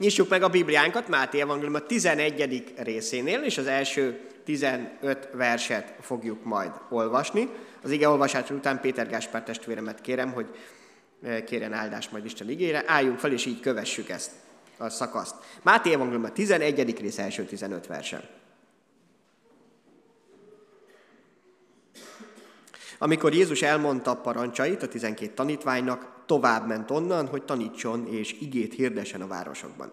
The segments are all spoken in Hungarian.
Nyissuk meg a Bibliánkat Máté Evangélium a 11. részénél, és az első 15 verset fogjuk majd olvasni. Az ige olvasás után Péter Gáspár testvéremet kérem, hogy eh, kérjen áldást majd Isten igére. Álljunk fel, és így kövessük ezt a szakaszt. Máté Evangélium a 11. rész első 15 versen. Amikor Jézus elmondta parancsait a 12 tanítványnak, tovább ment onnan, hogy tanítson és igét hirdesen a városokban.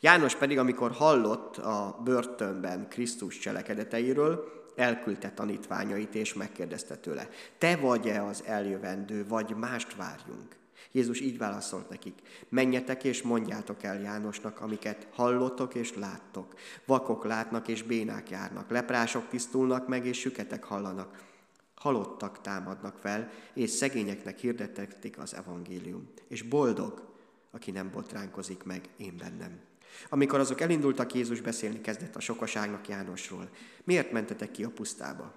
János pedig, amikor hallott a börtönben Krisztus cselekedeteiről, elküldte tanítványait és megkérdezte tőle, te vagy-e az eljövendő, vagy mást várjunk? Jézus így válaszolt nekik, menjetek és mondjátok el Jánosnak, amiket hallottok és láttok. Vakok látnak és bénák járnak, leprások tisztulnak meg és süketek hallanak halottak támadnak fel, és szegényeknek hirdetették az evangélium. És boldog, aki nem botránkozik meg én bennem. Amikor azok elindultak, Jézus beszélni kezdett a sokaságnak Jánosról. Miért mentetek ki a pusztába?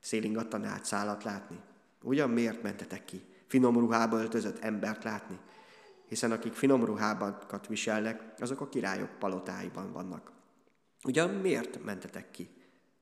Szélingattan át szállat látni? Ugyan miért mentetek ki? Finom ruhába öltözött embert látni? Hiszen akik finom ruhábakat viselnek, azok a királyok palotáiban vannak. Ugyan miért mentetek ki?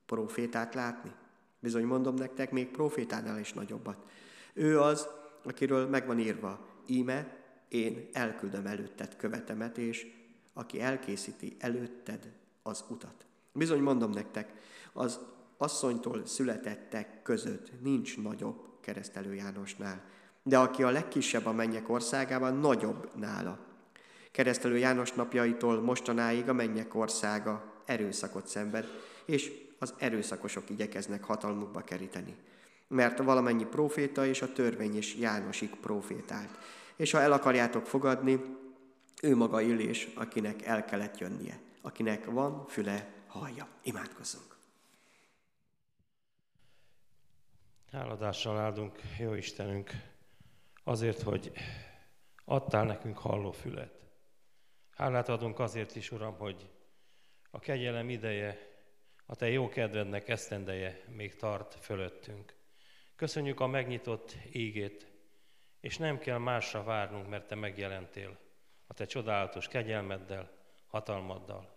Profétát látni? Bizony mondom nektek, még profétánál is nagyobbat. Ő az, akiről megvan írva, íme, én elküldöm előtted követemet, és aki elkészíti előtted az utat. Bizony mondom nektek, az asszonytól születettek között nincs nagyobb keresztelő Jánosnál, de aki a legkisebb a mennyek országában, nagyobb nála. Keresztelő János napjaitól mostanáig a mennyek országa erőszakot szenved, és az erőszakosok igyekeznek hatalmukba keríteni. Mert valamennyi proféta és a törvény is Jánosig profétált. És ha el akarjátok fogadni, ő maga Illés, akinek el kellett jönnie. Akinek van füle, hallja. Imádkozzunk. Háladással áldunk, jó Istenünk, azért, hogy adtál nekünk halló fület. Hálát adunk azért is, Uram, hogy a kegyelem ideje a Te jó kedvednek esztendeje még tart fölöttünk. Köszönjük a megnyitott ígét, és nem kell másra várnunk, mert Te megjelentél a Te csodálatos kegyelmeddel, hatalmaddal.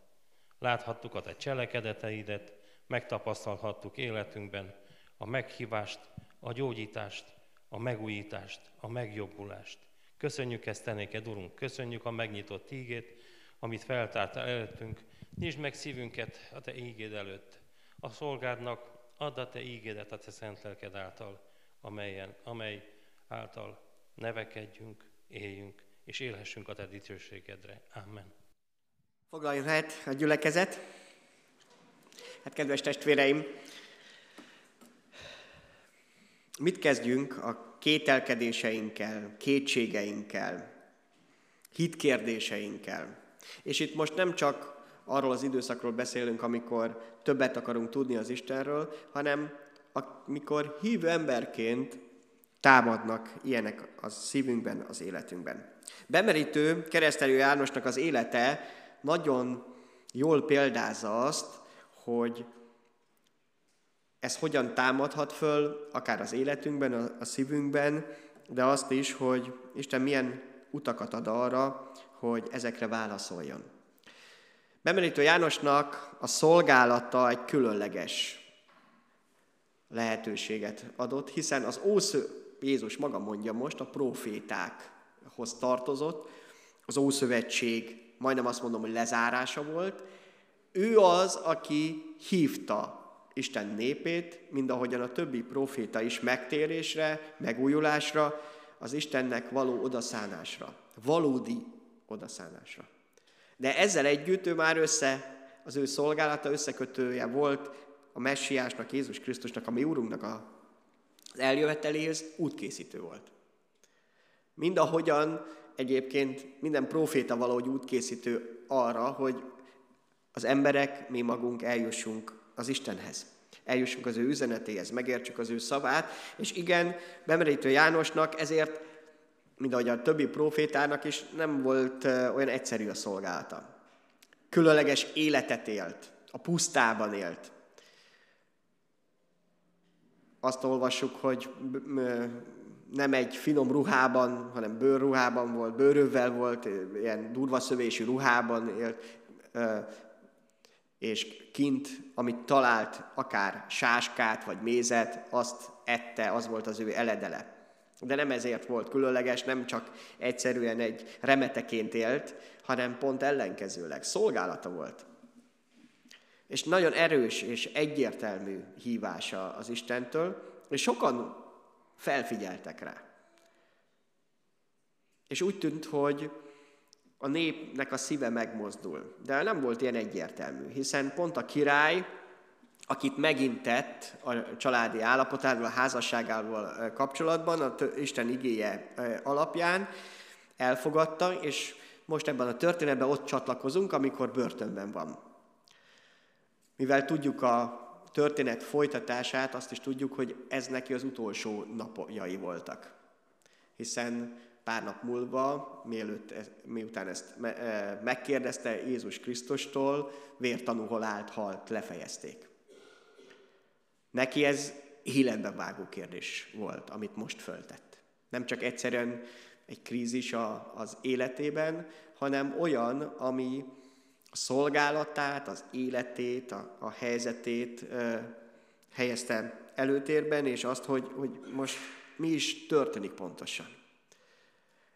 Láthattuk a Te cselekedeteidet, megtapasztalhattuk életünkben a meghívást, a gyógyítást, a megújítást, a megjobbulást. Köszönjük ezt te néked, Urunk, köszönjük a megnyitott ígét, amit feltártál előttünk, Nyisd meg szívünket a Te ígéd előtt. A szolgádnak add a Te ígédet a Te szent lelked által, amelyen, amely által nevekedjünk, éljünk, és élhessünk a Te dicsőségedre. Amen. Foglaljon hát a gyülekezet. Hát kedves testvéreim, mit kezdjünk a kételkedéseinkkel, kétségeinkkel, hitkérdéseinkkel? És itt most nem csak arról az időszakról beszélünk, amikor többet akarunk tudni az Istenről, hanem amikor hívő emberként támadnak ilyenek a szívünkben, az életünkben. Bemerítő keresztelő Jánosnak az élete nagyon jól példázza azt, hogy ez hogyan támadhat föl, akár az életünkben, a szívünkben, de azt is, hogy Isten milyen utakat ad arra, hogy ezekre válaszoljon. Bemerítő Jánosnak a szolgálata egy különleges lehetőséget adott, hiszen az Ószö, Jézus maga mondja most, a profétákhoz tartozott, az Ószövetség, majdnem azt mondom, hogy lezárása volt. Ő az, aki hívta Isten népét, mind ahogyan a többi proféta is megtérésre, megújulásra, az Istennek való odaszánásra, valódi odaszánásra. De ezzel együtt ő már össze, az ő szolgálata összekötője volt a messiásnak, Jézus Krisztusnak, a mi úrunknak a, az eljöveteléhez útkészítő volt. Mind ahogyan egyébként minden proféta valahogy útkészítő arra, hogy az emberek, mi magunk eljussunk az Istenhez. Eljussunk az ő üzenetéhez, megértsük az ő szavát, és igen, bemerítő Jánosnak ezért mint ahogy a többi profétának is nem volt olyan egyszerű a szolgálata. Különleges életet élt, a pusztában élt. Azt olvassuk, hogy nem egy finom ruhában, hanem bőrruhában volt, bőrővel volt, ilyen durva szövésű ruhában élt, és kint, amit talált, akár sáskát vagy mézet, azt ette, az volt az ő eledele. De nem ezért volt különleges, nem csak egyszerűen egy remeteként élt, hanem pont ellenkezőleg. Szolgálata volt. És nagyon erős és egyértelmű hívása az Istentől, és sokan felfigyeltek rá. És úgy tűnt, hogy a népnek a szíve megmozdul. De nem volt ilyen egyértelmű, hiszen pont a király, akit megintett a családi állapotával, a házasságával kapcsolatban, a Isten igéje alapján elfogadta, és most ebben a történetben ott csatlakozunk, amikor börtönben van. Mivel tudjuk a történet folytatását, azt is tudjuk, hogy ez neki az utolsó napjai voltak. Hiszen pár nap múlva, mielőtt, miután ezt megkérdezte Jézus Krisztustól, vértanúhol állt, halt, lefejezték. Neki ez életbe vágó kérdés volt, amit most föltett. Nem csak egyszerűen egy krízis az életében, hanem olyan, ami a szolgálatát, az életét, a, helyzetét e, helyezte előtérben, és azt, hogy, hogy most mi is történik pontosan.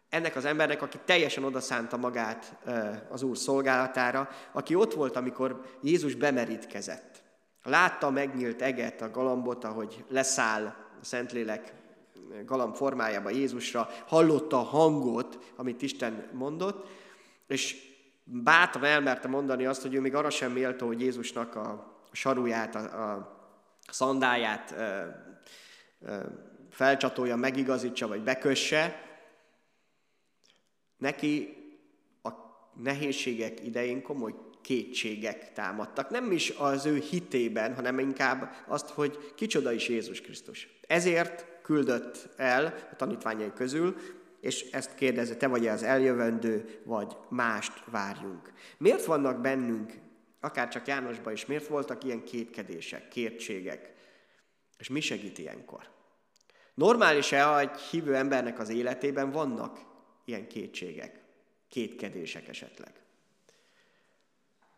Ennek az embernek, aki teljesen odaszánta magát az Úr szolgálatára, aki ott volt, amikor Jézus bemerítkezett. Látta megnyílt eget, a galambot, ahogy leszáll a Szentlélek galamb formájába Jézusra, hallotta a hangot, amit Isten mondott, és bátran elmerte mondani azt, hogy ő még arra sem méltó, hogy Jézusnak a saruját, a, a szandáját ö, ö, felcsatolja, megigazítsa, vagy bekösse. Neki a nehézségek idején komoly kétségek támadtak. Nem is az ő hitében, hanem inkább azt, hogy kicsoda is Jézus Krisztus. Ezért küldött el a tanítványai közül, és ezt kérdezi, te vagy-e az eljövendő, vagy mást várjunk. Miért vannak bennünk, akár csak Jánosban is, miért voltak ilyen kétkedések, kétségek? És mi segít ilyenkor? Normális-e, egy hívő embernek az életében vannak ilyen kétségek, kétkedések esetleg?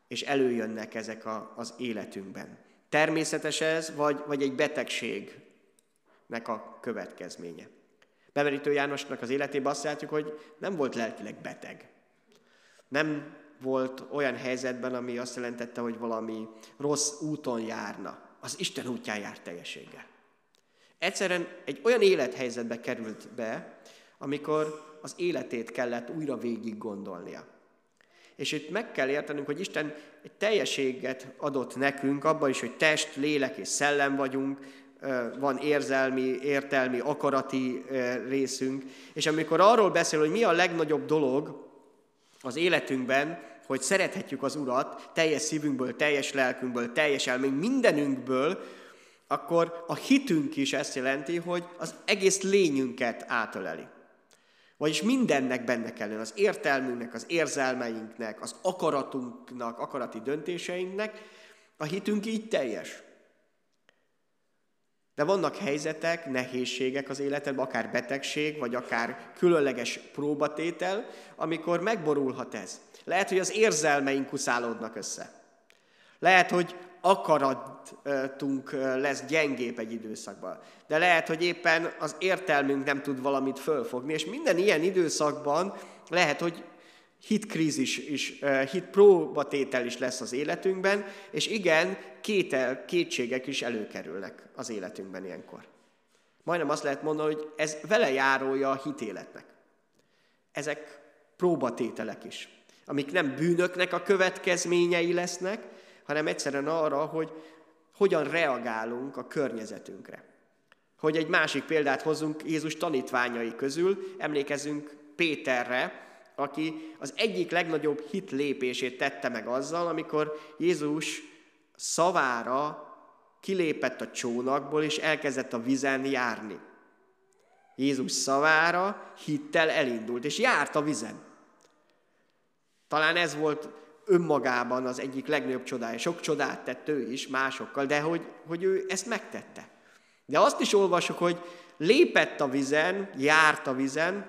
És előjönnek ezek a, az életünkben. Természetes ez, vagy, vagy egy betegségnek a következménye? Bemerítő Jánosnak az életében azt látjuk, hogy nem volt lelkileg beteg. Nem volt olyan helyzetben, ami azt jelentette, hogy valami rossz úton járna. Az Isten útján járt teljességgel. Egyszerűen egy olyan élethelyzetbe került be, amikor az életét kellett újra végig gondolnia. És itt meg kell értenünk, hogy Isten egy teljességet adott nekünk, abban is, hogy test, lélek és szellem vagyunk, van érzelmi, értelmi, akarati részünk, és amikor arról beszél, hogy mi a legnagyobb dolog az életünkben, hogy szerethetjük az Urat teljes szívünkből, teljes lelkünkből, teljes elmény, mindenünkből, akkor a hitünk is ezt jelenti, hogy az egész lényünket átöleli. Vagyis mindennek benne kell az értelmünknek, az érzelmeinknek, az akaratunknak, akarati döntéseinknek, a hitünk így teljes. De vannak helyzetek, nehézségek az életedben, akár betegség, vagy akár különleges próbatétel, amikor megborulhat ez. Lehet, hogy az érzelmeink kuszálódnak össze. Lehet, hogy akaratunk lesz gyengébb egy időszakban. De lehet, hogy éppen az értelmünk nem tud valamit fölfogni, és minden ilyen időszakban lehet, hogy hitkrízis is, hit próbatétel is lesz az életünkben, és igen, kétel, kétségek is előkerülnek az életünkben ilyenkor. Majdnem azt lehet mondani, hogy ez vele járója a hitéletnek. Ezek próbatételek is, amik nem bűnöknek a következményei lesznek, hanem egyszerűen arra, hogy hogyan reagálunk a környezetünkre. Hogy egy másik példát hozzunk Jézus tanítványai közül, emlékezünk Péterre, aki az egyik legnagyobb hit lépését tette meg azzal, amikor Jézus szavára kilépett a csónakból, és elkezdett a vizen járni. Jézus szavára hittel elindult, és járt a vizen. Talán ez volt önmagában az egyik legnagyobb csodája. Sok csodát tett ő is másokkal, de hogy, hogy ő ezt megtette. De azt is olvasok, hogy lépett a vizen, járt a vizen,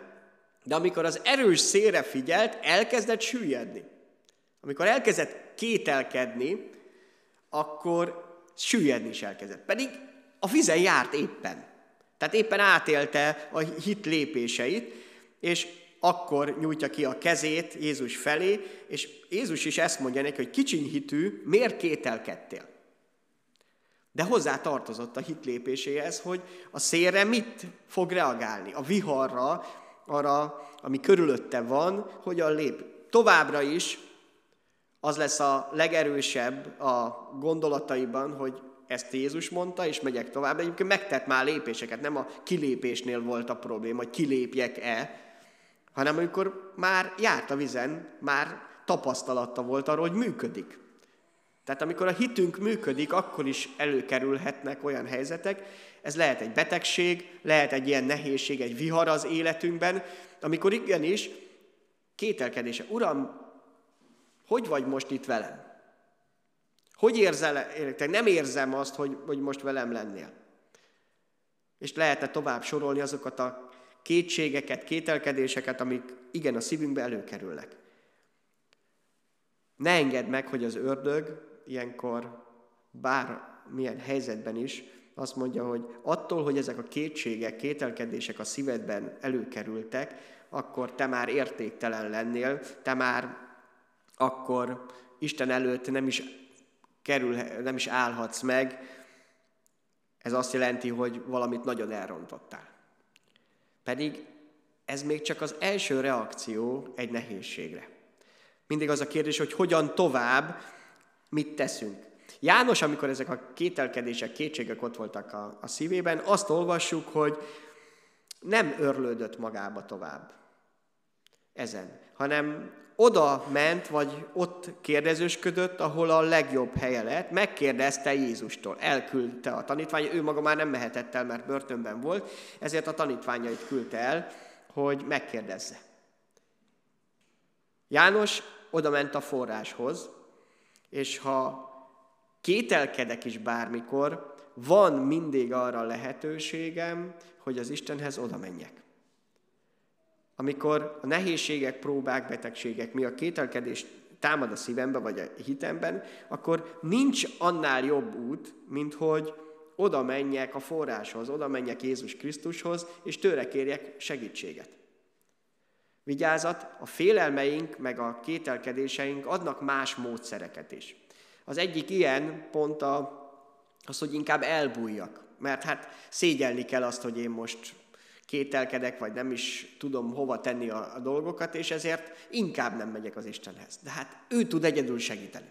de amikor az erős szélre figyelt, elkezdett süllyedni. Amikor elkezdett kételkedni, akkor süllyedni is elkezdett. Pedig a vizen járt éppen. Tehát éppen átélte a hit lépéseit, és akkor nyújtja ki a kezét Jézus felé, és Jézus is ezt mondja neki, hogy kicsiny hitű, miért kételkedtél? De hozzá tartozott a hitlépéséhez, hogy a szélre mit fog reagálni, a viharra, arra, ami körülötte van, hogyan lép. Továbbra is az lesz a legerősebb a gondolataiban, hogy ezt Jézus mondta, és megyek tovább. Egyébként megtett már lépéseket, nem a kilépésnél volt a probléma, hogy kilépjek-e, hanem amikor már járt a vizen, már tapasztalata volt arról, hogy működik. Tehát amikor a hitünk működik, akkor is előkerülhetnek olyan helyzetek, ez lehet egy betegség, lehet egy ilyen nehézség, egy vihar az életünkben, amikor igenis kételkedése. Uram, hogy vagy most itt velem? Hogy érzel, nem érzem azt, hogy, hogy most velem lennél. És lehetne tovább sorolni azokat a kétségeket, kételkedéseket, amik igen a szívünkbe előkerülnek. Ne engedd meg, hogy az ördög ilyenkor bár milyen helyzetben is azt mondja, hogy attól, hogy ezek a kétségek, kételkedések a szívedben előkerültek, akkor te már értéktelen lennél, te már akkor Isten előtt nem is, kerül, nem is állhatsz meg. Ez azt jelenti, hogy valamit nagyon elrontottál. Pedig ez még csak az első reakció egy nehézségre. Mindig az a kérdés, hogy hogyan tovább, mit teszünk. János, amikor ezek a kételkedések, kétségek ott voltak a, a szívében, azt olvassuk, hogy nem örlődött magába tovább ezen, hanem oda ment, vagy ott kérdezősködött, ahol a legjobb helye lett, megkérdezte Jézustól, elküldte a tanítvány, ő maga már nem mehetett el, mert börtönben volt, ezért a tanítványait küldte el, hogy megkérdezze. János oda ment a forráshoz, és ha kételkedek is bármikor, van mindig arra lehetőségem, hogy az Istenhez oda menjek. Amikor a nehézségek, próbák, betegségek mi a kételkedés támad a szívembe, vagy a hitemben, akkor nincs annál jobb út, mint hogy oda menjek a forráshoz, oda menjek Jézus Krisztushoz, és tőle kérjek segítséget. Vigyázat, a félelmeink meg a kételkedéseink adnak más módszereket is. Az egyik ilyen pont a, az, hogy inkább elbújjak, mert hát szégyelni kell azt, hogy én most kételkedek, vagy nem is tudom hova tenni a, a dolgokat, és ezért inkább nem megyek az Istenhez. De hát ő tud egyedül segíteni.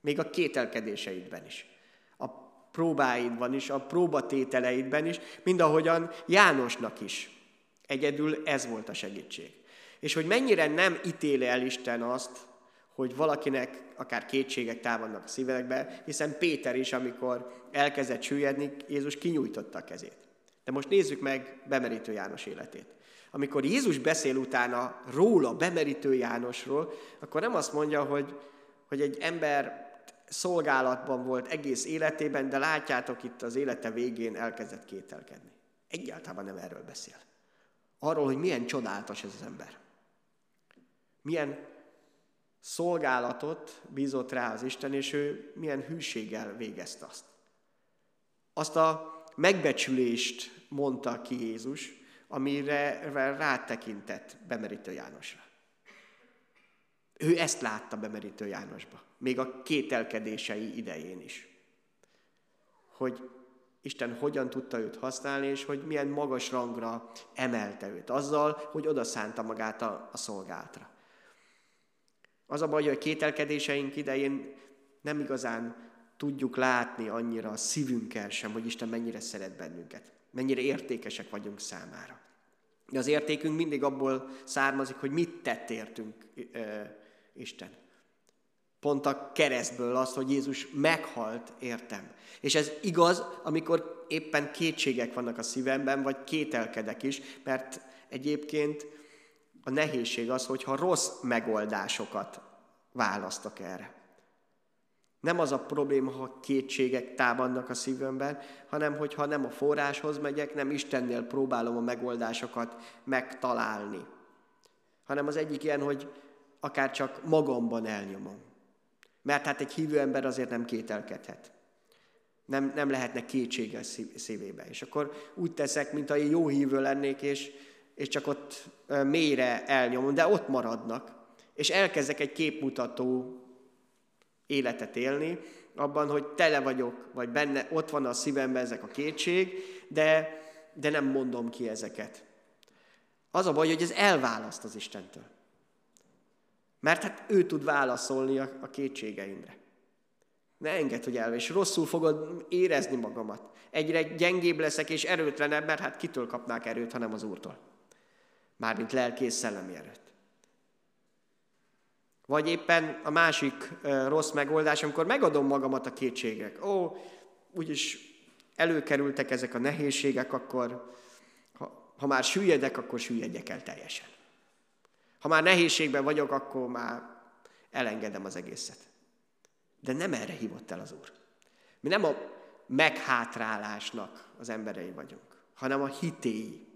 Még a kételkedéseidben is. A próbáidban is, a próbatételeidben is, mind ahogyan Jánosnak is. Egyedül ez volt a segítség. És hogy mennyire nem ítéli el Isten azt, hogy valakinek akár kétségek támadnak a szívekbe, hiszen Péter is, amikor elkezdett süllyedni, Jézus kinyújtotta a kezét. De most nézzük meg Bemerítő János életét. Amikor Jézus beszél utána róla, Bemerítő Jánosról, akkor nem azt mondja, hogy, hogy egy ember szolgálatban volt egész életében, de látjátok itt az élete végén elkezdett kételkedni. Egyáltalán nem erről beszél. Arról, hogy milyen csodálatos ez az ember. Milyen szolgálatot bízott rá az Isten, és ő milyen hűséggel végezte azt. Azt a megbecsülést mondta ki Jézus, amire rátekintett Bemerítő Jánosra. Ő ezt látta Bemerítő Jánosba, még a kételkedései idején is. Hogy Isten hogyan tudta őt használni, és hogy milyen magas rangra emelte őt, azzal, hogy odaszánta magát a, a szolgáltra. Az a baj, hogy a kételkedéseink idején nem igazán tudjuk látni annyira a szívünkkel sem, hogy Isten mennyire szeret bennünket, mennyire értékesek vagyunk számára. De az értékünk mindig abból származik, hogy mit tett értünk e, Isten. Pont a keresztből az, hogy Jézus meghalt értem. És ez igaz, amikor éppen kétségek vannak a szívemben, vagy kételkedek is, mert egyébként a nehézség az, hogyha rossz megoldásokat választok erre. Nem az a probléma, ha kétségek támadnak a szívemben, hanem hogyha nem a forráshoz megyek, nem Istennél próbálom a megoldásokat megtalálni. Hanem az egyik ilyen, hogy akár csak magamban elnyomom. Mert hát egy hívő ember azért nem kételkedhet. Nem, nem lehetne kétsége szívébe. És akkor úgy teszek, mint én jó hívő lennék, és, és csak ott mélyre elnyomom, de ott maradnak. És elkezdek egy képmutató életet élni, abban, hogy tele vagyok, vagy benne, ott van a szívemben ezek a kétség, de, de nem mondom ki ezeket. Az a baj, hogy ez elválaszt az Istentől. Mert hát ő tud válaszolni a, a kétségeimre. Ne engedd, hogy el, és rosszul fogod érezni magamat. Egyre gyengébb leszek és erőtlenebb, mert hát kitől kapnák erőt, hanem az Úrtól. Mármint lelki és szellemi erőt. Vagy éppen a másik rossz megoldás, amikor megadom magamat a kétségek. Ó, úgyis előkerültek ezek a nehézségek, akkor ha, ha már süllyedek, akkor süllyedjek el teljesen. Ha már nehézségben vagyok, akkor már elengedem az egészet. De nem erre hívott el az Úr. Mi nem a meghátrálásnak az emberei vagyunk, hanem a hitéi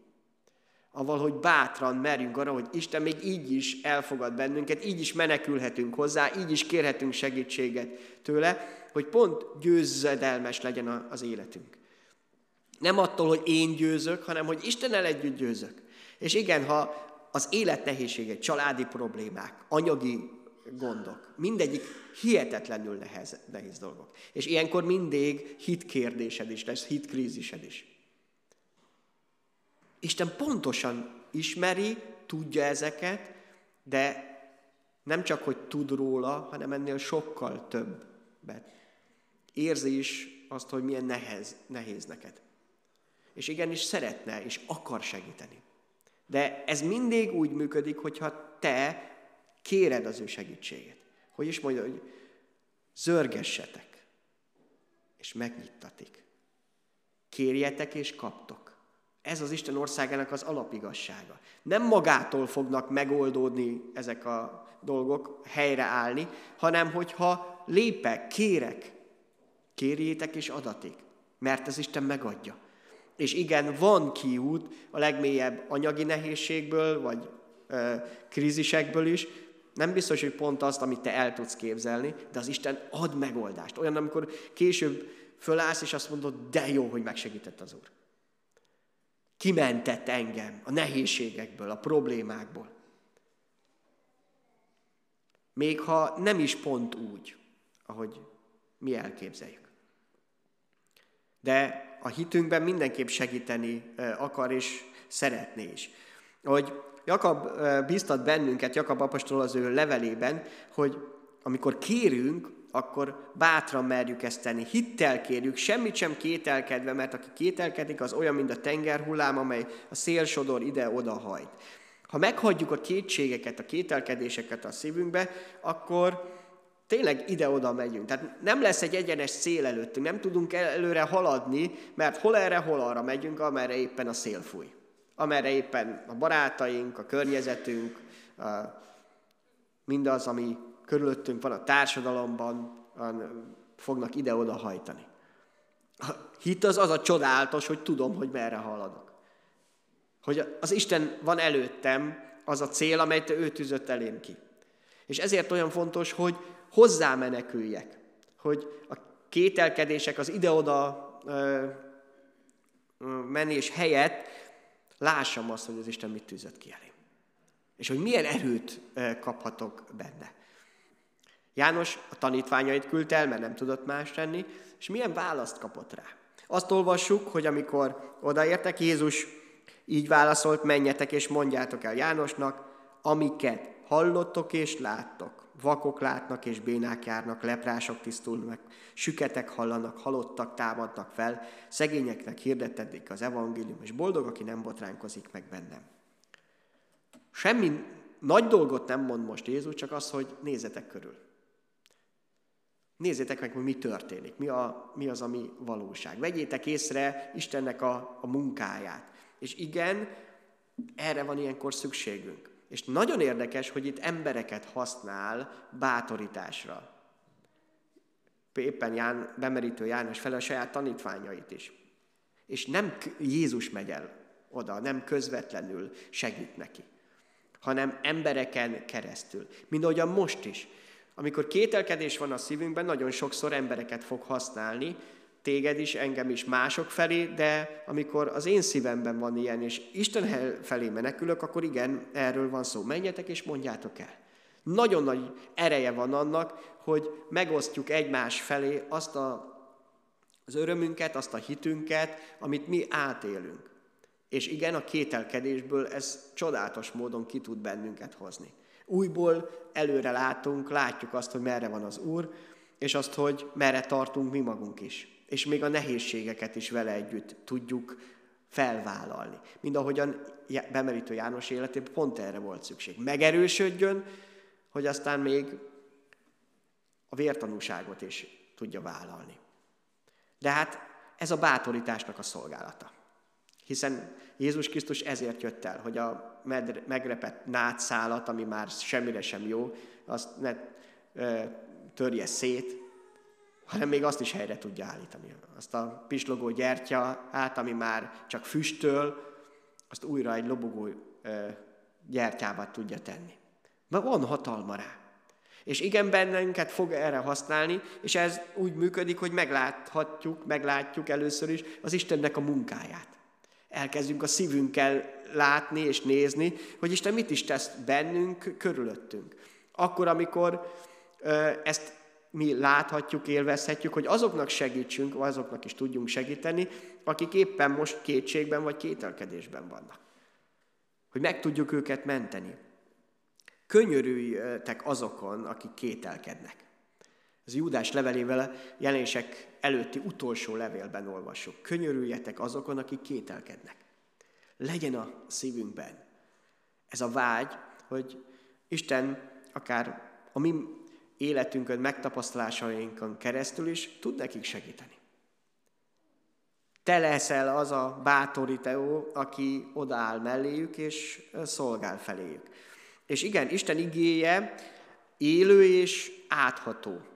aval, hogy bátran merjünk arra, hogy Isten még így is elfogad bennünket, így is menekülhetünk hozzá, így is kérhetünk segítséget tőle, hogy pont győzedelmes legyen az életünk. Nem attól, hogy én győzök, hanem hogy Istennel együtt győzök. És igen, ha az élet nehézségek, családi problémák, anyagi gondok, mindegyik hihetetlenül nehez, nehéz dolgok. És ilyenkor mindig hitkérdésed is lesz, hitkrízised is. Isten pontosan ismeri, tudja ezeket, de nem csak, hogy tud róla, hanem ennél sokkal többet. Érzi is azt, hogy milyen nehez, nehéz neked. És igenis szeretne és akar segíteni. De ez mindig úgy működik, hogyha te kéred az ő segítségét. Hogy is mondja, hogy zörgessetek, és megnyittatik. Kérjetek és kaptok. Ez az Isten országának az alapigassága. Nem magától fognak megoldódni ezek a dolgok, helyreállni, hanem hogyha lépek, kérek, kérjétek és adatik, mert az Isten megadja. És igen, van kiút a legmélyebb anyagi nehézségből, vagy ö, krízisekből is, nem biztos, hogy pont azt, amit te el tudsz képzelni, de az Isten ad megoldást. Olyan, amikor később fölállsz, és azt mondod, de jó, hogy megsegített az Úr kimentett engem a nehézségekből, a problémákból. Még ha nem is pont úgy, ahogy mi elképzeljük. De a hitünkben mindenképp segíteni akar és szeretné is. Hogy Jakab biztat bennünket, Jakab apostol az ő levelében, hogy amikor kérünk, akkor bátran merjük ezt tenni. Hittel kérjük, semmit sem kételkedve, mert aki kételkedik, az olyan, mint a tengerhullám, amely a szélsodor ide-oda hajt. Ha meghagyjuk a kétségeket, a kételkedéseket a szívünkbe, akkor tényleg ide-oda megyünk. Tehát nem lesz egy egyenes szél előttünk, nem tudunk előre haladni, mert hol erre, hol arra megyünk, amerre éppen a szél fúj. Amerre éppen a barátaink, a környezetünk, mindaz, ami körülöttünk van a társadalomban, fognak ide-oda hajtani. A hit az az a csodálatos, hogy tudom, hogy merre haladok. Hogy az Isten van előttem, az a cél, amelyet ő tűzött elém ki. És ezért olyan fontos, hogy hozzá meneküljek. Hogy a kételkedések, az ide-oda menés helyett lássam azt, hogy az Isten mit tűzött ki elém. És hogy milyen erőt kaphatok benne. János a tanítványait küldte el, mert nem tudott más tenni, és milyen választ kapott rá. Azt olvassuk, hogy amikor odaértek, Jézus így válaszolt, menjetek és mondjátok el Jánosnak, amiket hallottok és láttok. Vakok látnak és bénák járnak, leprások tisztulnak, süketek hallanak, halottak támadnak fel, szegényeknek hirdetedik az evangélium, és boldog, aki nem botránkozik meg bennem. Semmi nagy dolgot nem mond most Jézus, csak az, hogy nézzetek körül. Nézzétek meg, hogy mi történik, mi, a, mi az, ami valóság. Vegyétek észre Istennek a, a munkáját. És igen, erre van ilyenkor szükségünk. És nagyon érdekes, hogy itt embereket használ bátorításra. éppen Ján, bemerítő János fel a saját tanítványait is. És nem Jézus megy el oda, nem közvetlenül segít neki, hanem embereken keresztül. Mind ahogyan most is. Amikor kételkedés van a szívünkben, nagyon sokszor embereket fog használni, téged is, engem is mások felé, de amikor az én szívemben van ilyen, és Isten felé menekülök, akkor igen, erről van szó. Menjetek és mondjátok el. Nagyon nagy ereje van annak, hogy megosztjuk egymás felé azt a, az örömünket, azt a hitünket, amit mi átélünk. És igen, a kételkedésből ez csodálatos módon ki tud bennünket hozni. Újból előre látunk, látjuk azt, hogy merre van az Úr, és azt, hogy merre tartunk mi magunk is. És még a nehézségeket is vele együtt tudjuk felvállalni. Mind ahogyan bemerítő János életében pont erre volt szükség. Megerősödjön, hogy aztán még a vértanúságot is tudja vállalni. De hát ez a bátorításnak a szolgálata. Hiszen Jézus Krisztus ezért jött el, hogy a megrepett nátszálat, ami már semmire sem jó, azt ne törje szét, hanem még azt is helyre tudja állítani. Azt a pislogó gyertya át, ami már csak füstöl, azt újra egy lobogó gyertyába tudja tenni. Mert van hatalma rá. És igen, bennünket fog erre használni, és ez úgy működik, hogy megláthatjuk, meglátjuk először is az Istennek a munkáját. Elkezdjünk a szívünkkel látni és nézni, hogy Isten mit is tesz bennünk, körülöttünk. Akkor, amikor ezt mi láthatjuk, élvezhetjük, hogy azoknak segítsünk, vagy azoknak is tudjunk segíteni, akik éppen most kétségben vagy kételkedésben vannak. Hogy meg tudjuk őket menteni. Könyörüljetek azokon, akik kételkednek. Ez Júdás levelével jelenések előtti utolsó levélben olvasjuk. Könyörüljetek azokon, akik kételkednek. Legyen a szívünkben ez a vágy, hogy Isten akár a mi életünkön, megtapasztalásainkon keresztül is tud nekik segíteni. Te leszel az a bátorító, aki odaáll melléjük és szolgál feléjük. És igen, Isten igéje élő és átható.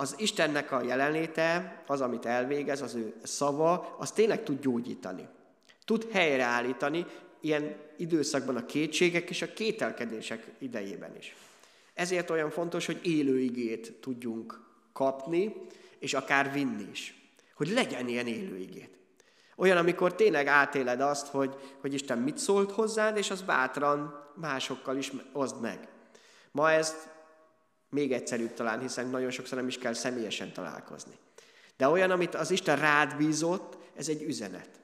Az Istennek a jelenléte, az, amit elvégez, az ő szava, az tényleg tud gyógyítani. Tud helyreállítani ilyen időszakban a kétségek és a kételkedések idejében is. Ezért olyan fontos, hogy élő igét tudjunk kapni, és akár vinni is. Hogy legyen ilyen élő igét. Olyan, amikor tényleg átéled azt, hogy, hogy Isten mit szólt hozzád, és az bátran másokkal is oszd meg. Ma ezt még egyszerűbb talán, hiszen nagyon sokszor nem is kell személyesen találkozni. De olyan, amit az Isten rád bízott, ez egy üzenet.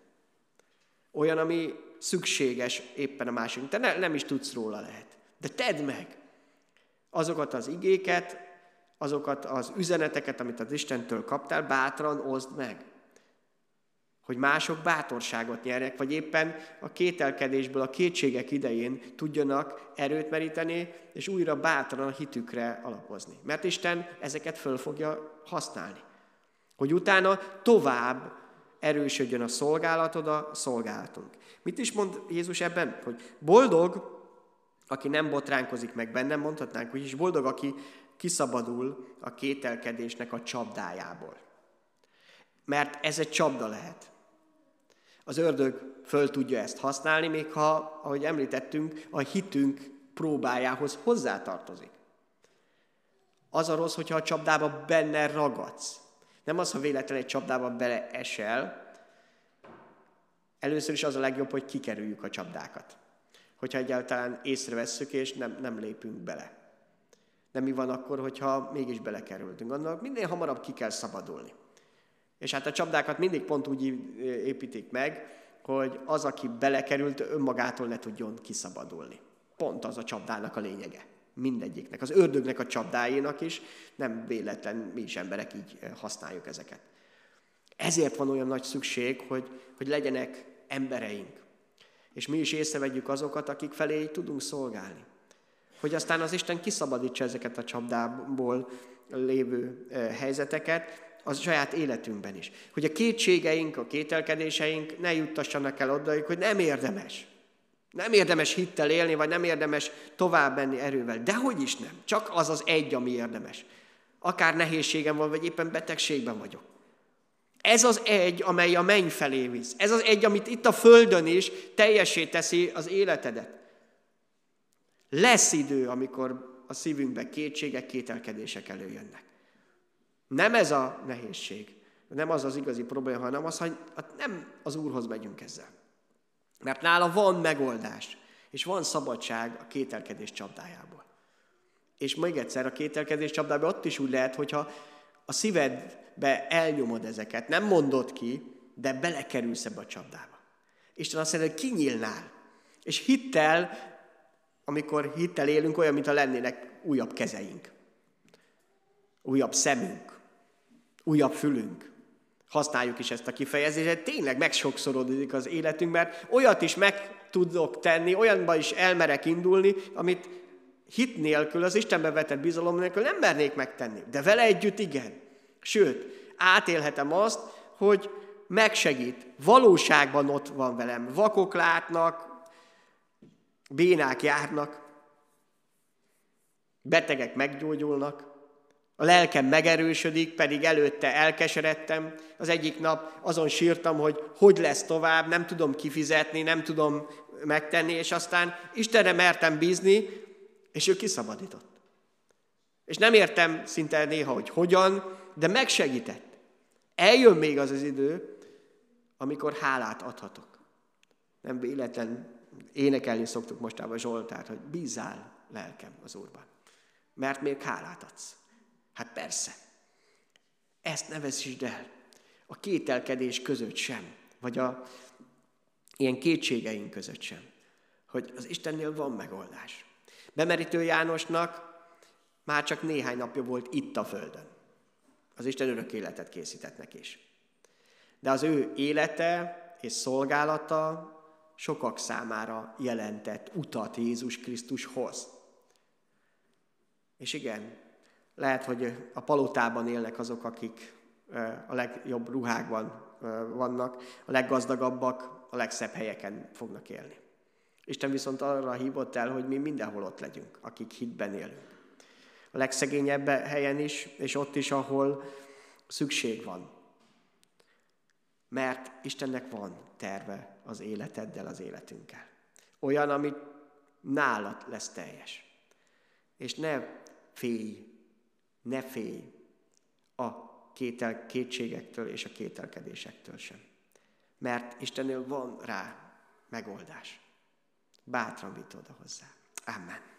Olyan, ami szükséges éppen a másik. Te ne, nem is tudsz róla lehet. De tedd meg azokat az igéket, azokat az üzeneteket, amit az Istentől kaptál, bátran oszd meg hogy mások bátorságot nyernek, vagy éppen a kételkedésből, a kétségek idején tudjanak erőt meríteni, és újra bátran a hitükre alapozni. Mert Isten ezeket föl fogja használni. Hogy utána tovább erősödjön a szolgálatod, a szolgálatunk. Mit is mond Jézus ebben? Hogy boldog, aki nem botránkozik meg bennem, mondhatnánk, hogy is boldog, aki kiszabadul a kételkedésnek a csapdájából. Mert ez egy csapda lehet. Az ördög föl tudja ezt használni, még ha, ahogy említettünk, a hitünk próbájához hozzátartozik. Az a rossz, hogyha a csapdába benne ragadsz. Nem az, ha véletlenül egy csapdába beleesel. Először is az a legjobb, hogy kikerüljük a csapdákat. Hogyha egyáltalán észrevesszük, és nem, nem lépünk bele. De mi van akkor, hogyha mégis belekerültünk? Annak minél hamarabb ki kell szabadulni. És hát a csapdákat mindig pont úgy építik meg, hogy az, aki belekerült, önmagától ne tudjon kiszabadulni. Pont az a csapdának a lényege. Mindegyiknek. Az ördögnek a csapdáinak is, nem véletlen, mi is emberek így használjuk ezeket. Ezért van olyan nagy szükség, hogy, hogy legyenek embereink. És mi is észrevegyük azokat, akik felé így tudunk szolgálni. Hogy aztán az Isten kiszabadítsa ezeket a csapdából lévő helyzeteket, az saját életünkben is. Hogy a kétségeink, a kételkedéseink ne juttassanak el odaig, hogy nem érdemes. Nem érdemes hittel élni, vagy nem érdemes tovább menni erővel. De hogy is nem. Csak az az egy, ami érdemes. Akár nehézségem van, vagy éppen betegségben vagyok. Ez az egy, amely a menny felé visz. Ez az egy, amit itt a földön is teljesé teszi az életedet. Lesz idő, amikor a szívünkbe kétségek, kételkedések előjönnek. Nem ez a nehézség, nem az az igazi probléma, hanem az, hogy nem az Úrhoz megyünk ezzel. Mert nála van megoldás, és van szabadság a kételkedés csapdájából. És még egyszer, a kételkedés csapdájából ott is úgy lehet, hogyha a szívedbe elnyomod ezeket, nem mondod ki, de belekerülsz ebbe a csapdába. Isten azt mondja, hogy kinyílnál. És hittel, amikor hittel élünk, olyan, mintha lennének újabb kezeink, újabb szemünk, újabb fülünk. Használjuk is ezt a kifejezést, tényleg megsokszorodik az életünk, mert olyat is meg tudok tenni, olyanba is elmerek indulni, amit hit nélkül, az Istenbe vetett bizalom nélkül nem mernék megtenni. De vele együtt igen. Sőt, átélhetem azt, hogy megsegít. Valóságban ott van velem. Vakok látnak, bénák járnak, betegek meggyógyulnak, a lelkem megerősödik, pedig előtte elkeseredtem. Az egyik nap azon sírtam, hogy hogy lesz tovább, nem tudom kifizetni, nem tudom megtenni, és aztán Istenre mertem bízni, és ő kiszabadított. És nem értem szinte néha, hogy hogyan, de megsegített. Eljön még az az idő, amikor hálát adhatok. Nem véletlen énekelni szoktuk mostában Zsoltát, hogy bízál lelkem az Úrban. Mert még hálát adsz. Hát persze. Ezt ne veszítsd el. A kételkedés között sem, vagy a ilyen kétségeink között sem. Hogy az Istennél van megoldás. Bemerítő Jánosnak már csak néhány napja volt itt a Földön. Az Isten örök életet készített neki is. De az ő élete és szolgálata sokak számára jelentett utat Jézus Krisztushoz. És igen, lehet, hogy a palotában élnek azok, akik a legjobb ruhákban vannak, a leggazdagabbak, a legszebb helyeken fognak élni. Isten viszont arra hívott el, hogy mi mindenhol ott legyünk, akik hitben élünk. A legszegényebb helyen is, és ott is, ahol szükség van. Mert Istennek van terve az életeddel, az életünkkel. Olyan, ami nálad lesz teljes. És ne félj, ne félj a kétel, kétségektől és a kételkedésektől sem. Mert Istennél van rá megoldás. Bátran vitt oda hozzá. Amen.